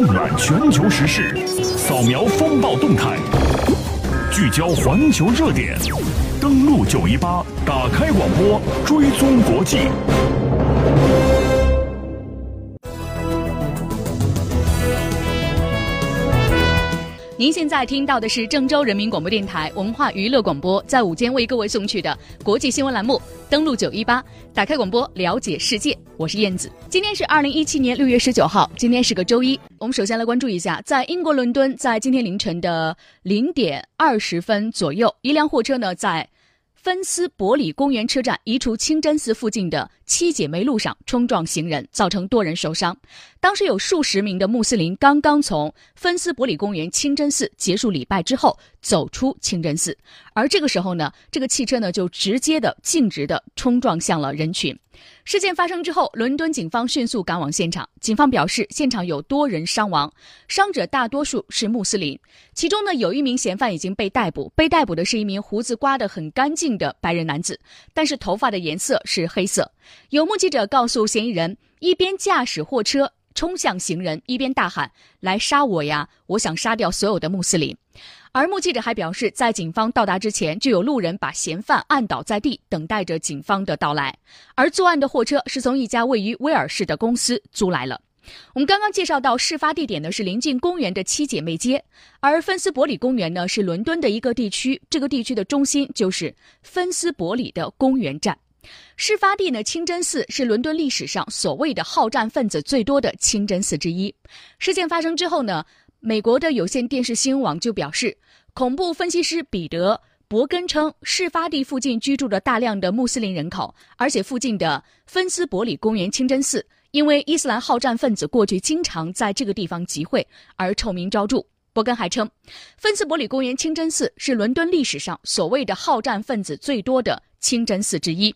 纵览全球时事，扫描风暴动态，聚焦环球热点，登录九一八，打开广播，追踪国际。您现在听到的是郑州人民广播电台文化娱乐广播，在午间为各位送去的国际新闻栏目。登录九一八，打开广播，了解世界。我是燕子。今天是二零一七年六月十九号，今天是个周一。我们首先来关注一下，在英国伦敦，在今天凌晨的零点二十分左右，一辆货车呢在。芬斯伯里公园车站移除清真寺附近的七姐妹路上冲撞行人，造成多人受伤。当时有数十名的穆斯林刚刚从芬斯伯里公园清真寺结束礼拜之后走出清真寺，而这个时候呢，这个汽车呢就直接的径直的冲撞向了人群。事件发生之后，伦敦警方迅速赶往现场。警方表示，现场有多人伤亡，伤者大多数是穆斯林。其中呢，有一名嫌犯已经被逮捕。被逮捕的是一名胡子刮得很干净的白人男子，但是头发的颜色是黑色。有目击者告诉嫌疑人，一边驾驶货车冲向行人，一边大喊：“来杀我呀！我想杀掉所有的穆斯林。”而目击者还表示，在警方到达之前，就有路人把嫌犯按倒在地，等待着警方的到来。而作案的货车是从一家位于威尔士的公司租来了。我们刚刚介绍到，事发地点呢是临近公园的七姐妹街，而芬斯伯里公园呢是伦敦的一个地区，这个地区的中心就是芬斯伯里的公园站。事发地呢清真寺是伦敦历史上所谓的好战分子最多的清真寺之一。事件发生之后呢？美国的有线电视新闻网就表示，恐怖分析师彼得·伯根称，事发地附近居住着大量的穆斯林人口，而且附近的芬斯伯里公园清真寺因为伊斯兰好战分子过去经常在这个地方集会而臭名昭著。伯根还称，芬斯伯里公园清真寺是伦敦历史上所谓的好战分子最多的清真寺之一。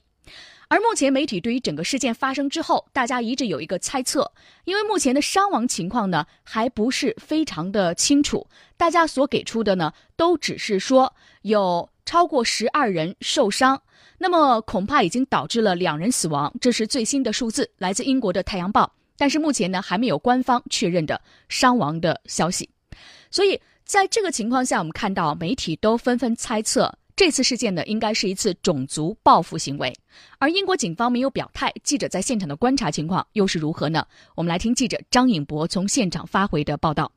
而目前媒体对于整个事件发生之后，大家一直有一个猜测，因为目前的伤亡情况呢还不是非常的清楚，大家所给出的呢都只是说有超过十二人受伤，那么恐怕已经导致了两人死亡，这是最新的数字，来自英国的《太阳报》，但是目前呢还没有官方确认的伤亡的消息，所以在这个情况下，我们看到媒体都纷纷猜测。这次事件呢，应该是一次种族报复行为，而英国警方没有表态。记者在现场的观察情况又是如何呢？我们来听记者张颖博从现场发回的报道。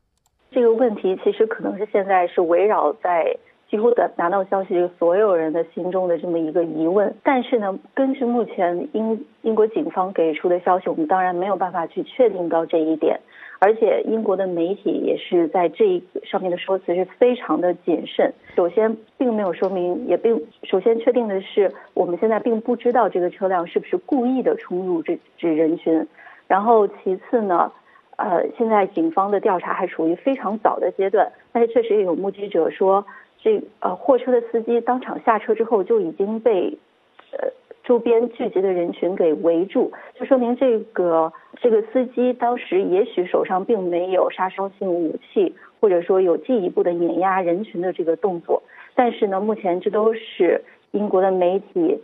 这个问题其实可能是现在是围绕在几乎的拿到消息所有人的心中的这么一个疑问。但是呢，根据目前英英国警方给出的消息，我们当然没有办法去确定到这一点。而且英国的媒体也是在这一上面的说辞是非常的谨慎。首先，并没有说明，也并首先确定的是，我们现在并不知道这个车辆是不是故意的冲入这这人群。然后，其次呢，呃，现在警方的调查还处于非常早的阶段。但是，确实也有目击者说，这呃货车的司机当场下车之后就已经被。周边聚集的人群给围住，就说明这个这个司机当时也许手上并没有杀伤性武器，或者说有进一步的碾压人群的这个动作。但是呢，目前这都是英国的媒体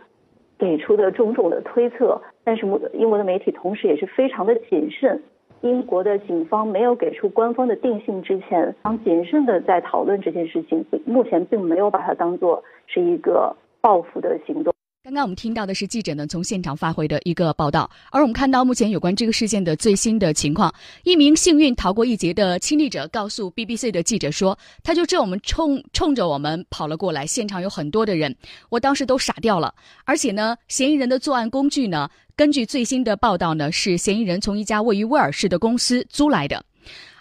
给出的种种的推测。但是，英国的媒体同时也是非常的谨慎。英国的警方没有给出官方的定性之前，常谨慎的在讨论这件事情。目前并没有把它当做是一个报复的行动。刚刚我们听到的是记者呢从现场发回的一个报道，而我们看到目前有关这个事件的最新的情况，一名幸运逃过一劫的亲历者告诉 BBC 的记者说，他就这我们冲冲着我们跑了过来，现场有很多的人，我当时都傻掉了，而且呢，嫌疑人的作案工具呢，根据最新的报道呢，是嫌疑人从一家位于威尔士的公司租来的。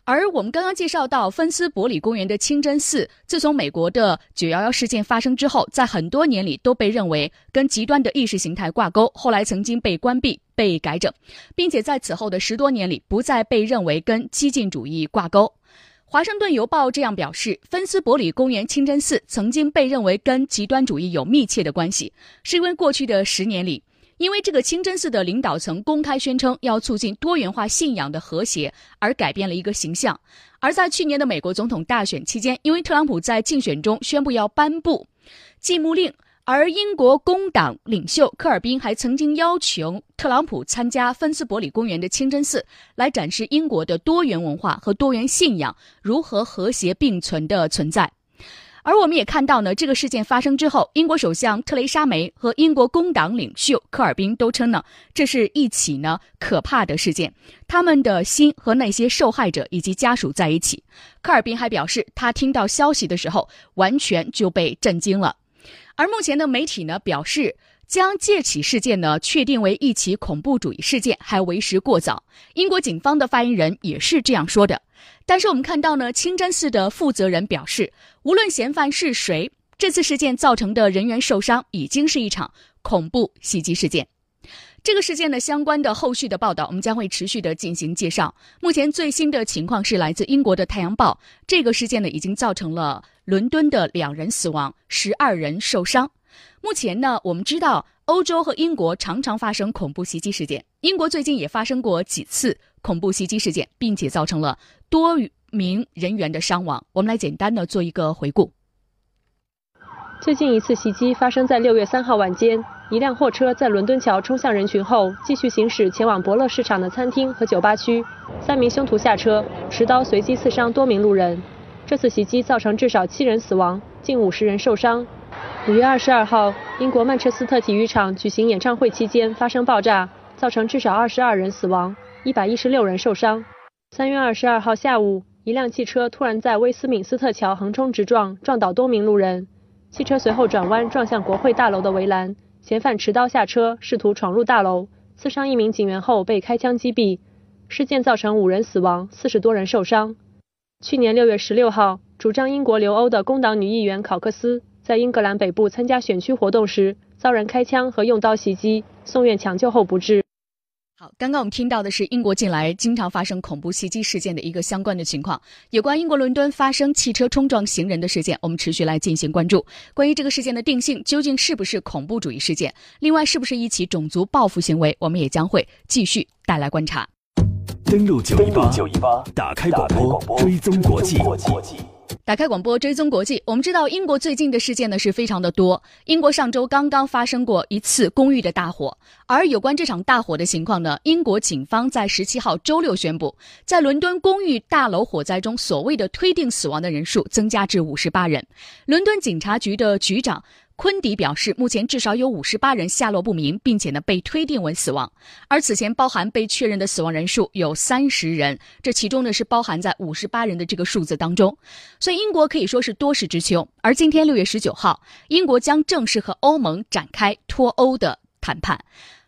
而我们刚刚介绍到芬斯伯里公园的清真寺，自从美国的九幺幺事件发生之后，在很多年里都被认为跟极端的意识形态挂钩，后来曾经被关闭、被改整，并且在此后的十多年里不再被认为跟激进主义挂钩。华盛顿邮报这样表示：芬斯伯里公园清真寺曾经被认为跟极端主义有密切的关系，是因为过去的十年里。因为这个清真寺的领导层公开宣称要促进多元化信仰的和谐，而改变了一个形象。而在去年的美国总统大选期间，因为特朗普在竞选中宣布要颁布禁牧令，而英国工党领袖科尔宾还曾经要求特朗普参加芬斯伯里公园的清真寺，来展示英国的多元文化和多元信仰如何和谐并存的存在。而我们也看到呢，这个事件发生之后，英国首相特蕾莎梅和英国工党领袖科尔宾都称呢，这是一起呢可怕的事件，他们的心和那些受害者以及家属在一起。科尔宾还表示，他听到消息的时候，完全就被震惊了。而目前的媒体呢表示，将这起事件呢确定为一起恐怖主义事件还为时过早。英国警方的发言人也是这样说的。但是我们看到呢，清真寺的负责人表示，无论嫌犯是谁，这次事件造成的人员受伤已经是一场恐怖袭击事件。这个事件的相关的后续的报道，我们将会持续的进行介绍。目前最新的情况是来自英国的《太阳报》，这个事件呢已经造成了伦敦的两人死亡，十二人受伤。目前呢，我们知道欧洲和英国常常发生恐怖袭击事件，英国最近也发生过几次恐怖袭击事件，并且造成了多名人员的伤亡。我们来简单的做一个回顾。最近一次袭击发生在六月三号晚间，一辆货车在伦敦桥冲向人群后，继续行驶前往伯乐市场的餐厅和酒吧区。三名凶徒下车，持刀随机刺伤多名路人。这次袭击造成至少七人死亡，近五十人受伤。五月二十二号，英国曼彻斯特体育场举行演唱会期间发生爆炸，造成至少二十二人死亡，一百一十六人受伤。三月二十二号下午，一辆汽车突然在威斯敏斯特桥横冲直撞，撞倒多名路人。汽车随后转弯撞向国会大楼的围栏，嫌犯持刀下车，试图闯入大楼，刺伤一名警员后被开枪击毙。事件造成五人死亡，四十多人受伤。去年六月十六号，主张英国留欧的工党女议员考克斯在英格兰北部参加选区活动时，遭人开枪和用刀袭击，送院抢救后不治。好，刚刚我们听到的是英国近来经常发生恐怖袭击事件的一个相关的情况。有关英国伦敦发生汽车冲撞行人的事件，我们持续来进行关注。关于这个事件的定性，究竟是不是恐怖主义事件？另外，是不是一起种族报复行为？我们也将会继续带来观察。登录九一八，打开广播，追踪国际。打开广播追踪国际，我们知道英国最近的事件呢是非常的多。英国上周刚刚发生过一次公寓的大火，而有关这场大火的情况呢，英国警方在十七号周六宣布，在伦敦公寓大楼火灾中，所谓的推定死亡的人数增加至五十八人。伦敦警察局的局长。昆迪表示，目前至少有五十八人下落不明，并且呢被推定为死亡。而此前包含被确认的死亡人数有三十人，这其中呢是包含在五十八人的这个数字当中。所以英国可以说是多事之秋。而今天六月十九号，英国将正式和欧盟展开脱欧的谈判。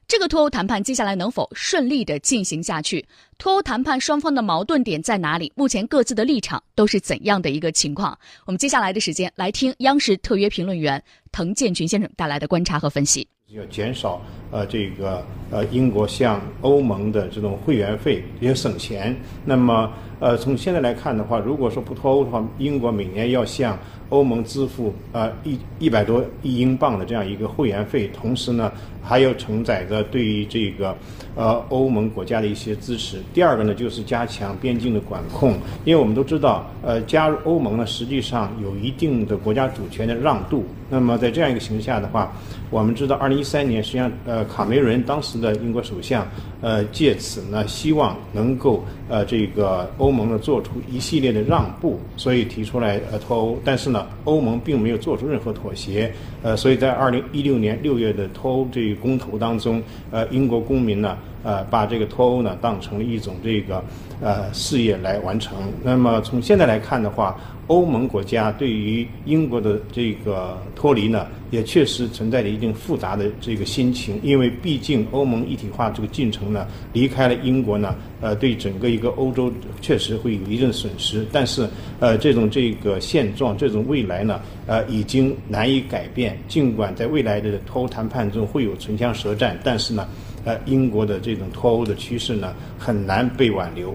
这个脱欧谈判接下来能否顺利的进行下去？脱欧谈判双方的矛盾点在哪里？目前各自的立场都是怎样的一个情况？我们接下来的时间来听央视特约评论员滕建群先生带来的观察和分析。要减少呃这个呃英国向欧盟的这种会员费，也省钱。那么呃从现在来看的话，如果说不脱欧的话，英国每年要向欧盟支付呃一一百多亿英镑的这样一个会员费，同时呢还要承载着对于这个呃欧盟国家的一些支持。第二个呢就是加强边境的管控，因为我们都知道呃加入欧盟呢实际上有一定的国家主权的让渡。那么在这样一个形势下的话，我们知道二零一三年实际上呃卡梅伦当时的英国首相呃借此呢希望能够呃这个欧盟呢做出一系列的让步，所以提出来呃脱欧，但是呢。欧盟并没有做出任何妥协，呃，所以在二零一六年六月的脱欧这一公投当中，呃，英国公民呢，呃，把这个脱欧呢当成了一种这个呃事业来完成。那么从现在来看的话，欧盟国家对于英国的这个脱离呢，也确实存在着一定复杂的这个心情，因为毕竟欧盟一体化这个进程呢，离开了英国呢，呃，对整个一个欧洲确实会有一定损失。但是，呃，这种这个现状，这种未来呢，呃，已经难以改变。尽管在未来的脱欧谈判中会有唇枪舌战，但是呢，呃，英国的这种脱欧的趋势呢，很难被挽留。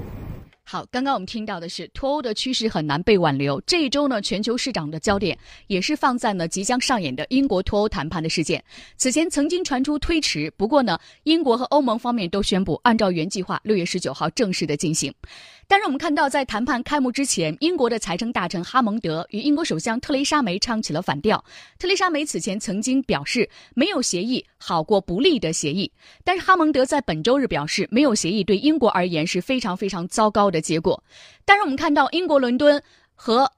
好，刚刚我们听到的是脱欧的趋势很难被挽留。这一周呢，全球市场的焦点也是放在了即将上演的英国脱欧谈判的事件。此前曾经传出推迟，不过呢，英国和欧盟方面都宣布按照原计划，六月十九号正式的进行。但是我们看到，在谈判开幕之前，英国的财政大臣哈蒙德与英国首相特蕾莎梅唱起了反调。特蕾莎梅此前曾经表示，没有协议好过不利的协议。但是哈蒙德在本周日表示，没有协议对英国而言是非常非常糟糕的结果。但是我们看到，英国伦敦和。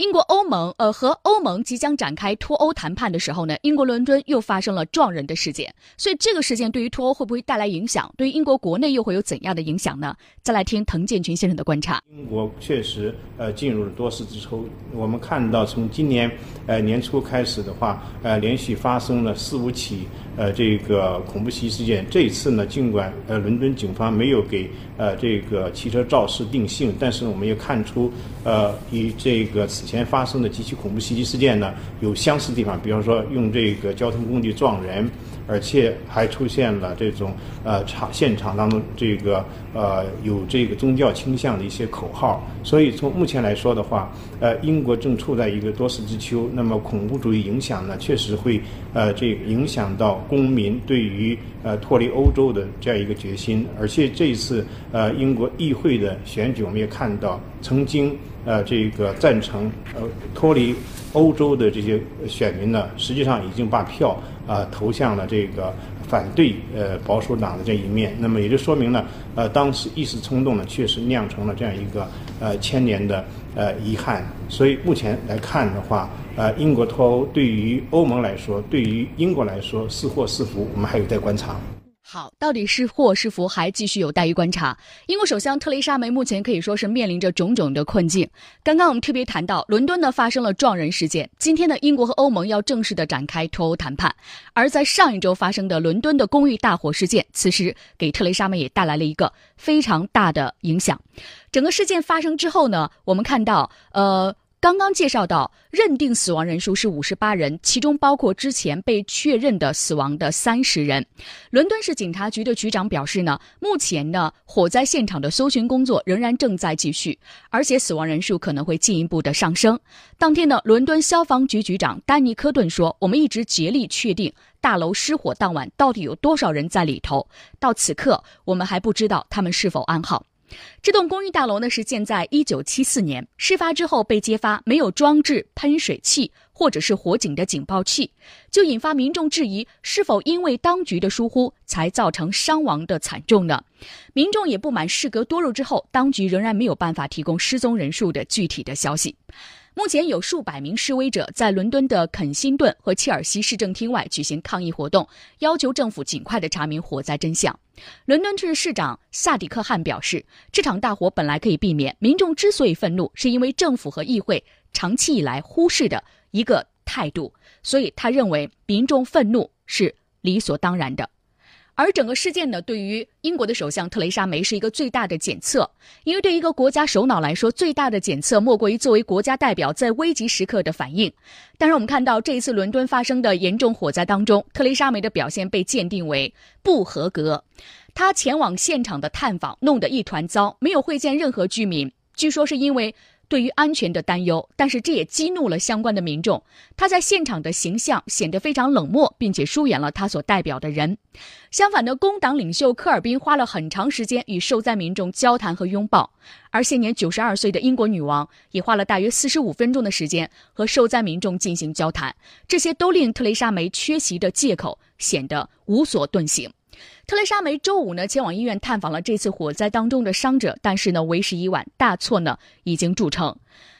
英国欧盟，呃，和欧盟即将展开脱欧谈判的时候呢，英国伦敦又发生了撞人的事件，所以这个事件对于脱欧会不会带来影响？对于英国国内又会有怎样的影响呢？再来听滕建群先生的观察。英国确实，呃，进入了多事之秋。我们看到，从今年，呃，年初开始的话，呃，连续发生了四五起，呃，这个恐怖袭击事件。这一次呢，尽管呃，伦敦警方没有给呃这个汽车肇事定性，但是我们也看出，呃，与这个此前发生的几起恐怖袭击事件呢，有相似地方，比方说用这个交通工具撞人，而且还出现了这种呃场现场当中这个呃有这个宗教倾向的一些口号。所以从目前来说的话，呃，英国正处在一个多事之秋。那么恐怖主义影响呢，确实会呃这影响到公民对于呃脱离欧洲的这样一个决心。而且这一次呃英国议会的选举，我们也看到曾经。呃，这个赞成呃脱离欧洲的这些选民呢，实际上已经把票啊投向了这个反对呃保守党的这一面。那么也就说明呢，呃，当时一时冲动呢，确实酿成了这样一个呃千年的呃遗憾。所以目前来看的话，呃，英国脱欧对于欧盟来说，对于英国来说是祸是福，我们还有待观察。好，到底是祸是福，还继续有待于观察。英国首相特蕾莎梅目前可以说是面临着种种的困境。刚刚我们特别谈到，伦敦呢发生了撞人事件。今天呢，英国和欧盟要正式的展开脱欧谈判。而在上一周发生的伦敦的公寓大火事件，此时给特蕾莎梅也带来了一个非常大的影响。整个事件发生之后呢，我们看到，呃。刚刚介绍到，认定死亡人数是五十八人，其中包括之前被确认的死亡的三十人。伦敦市警察局的局长表示呢，目前呢，火灾现场的搜寻工作仍然正在继续，而且死亡人数可能会进一步的上升。当天呢，伦敦消防局局长丹尼科顿说：“我们一直竭力确定大楼失火当晚到底有多少人在里头，到此刻我们还不知道他们是否安好。”这栋公寓大楼呢是建在一九七四年，事发之后被揭发没有装置喷水器或者是火警的警报器，就引发民众质疑是否因为当局的疏忽才造成伤亡的惨重呢？民众也不满，事隔多日之后，当局仍然没有办法提供失踪人数的具体的消息。目前有数百名示威者在伦敦的肯辛顿和切尔西市政厅外举行抗议活动，要求政府尽快的查明火灾真相。伦敦市市长萨迪克汗表示，这场大火本来可以避免，民众之所以愤怒，是因为政府和议会长期以来忽视的一个态度，所以他认为民众愤怒是理所当然的。而整个事件呢，对于英国的首相特蕾莎梅是一个最大的检测，因为对一个国家首脑来说，最大的检测莫过于作为国家代表在危急时刻的反应。但是我们看到这一次伦敦发生的严重火灾当中，特蕾莎梅的表现被鉴定为不合格。她前往现场的探访弄得一团糟，没有会见任何居民，据说是因为。对于安全的担忧，但是这也激怒了相关的民众。他在现场的形象显得非常冷漠，并且疏远了他所代表的人。相反的，工党领袖科尔宾花了很长时间与受灾民众交谈和拥抱，而现年九十二岁的英国女王也花了大约四十五分钟的时间和受灾民众进行交谈。这些都令特蕾莎梅缺席的借口显得无所遁形。特蕾莎梅周五呢前往医院探访了这次火灾当中的伤者，但是呢为时已晚，大错呢已经铸成。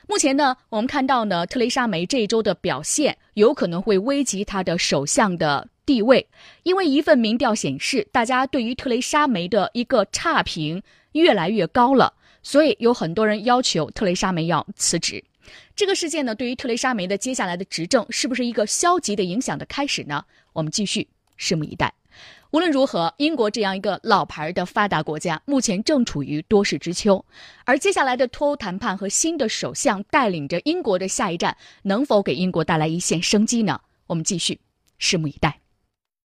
目前呢我们看到呢特蕾莎梅这一周的表现有可能会危及她的首相的地位，因为一份民调显示，大家对于特蕾莎梅的一个差评越来越高了，所以有很多人要求特蕾莎梅要辞职。这个事件呢对于特蕾莎梅的接下来的执政是不是一个消极的影响的开始呢？我们继续拭目以待。无论如何，英国这样一个老牌的发达国家，目前正处于多事之秋，而接下来的脱欧谈判和新的首相带领着英国的下一站，能否给英国带来一线生机呢？我们继续拭目以待。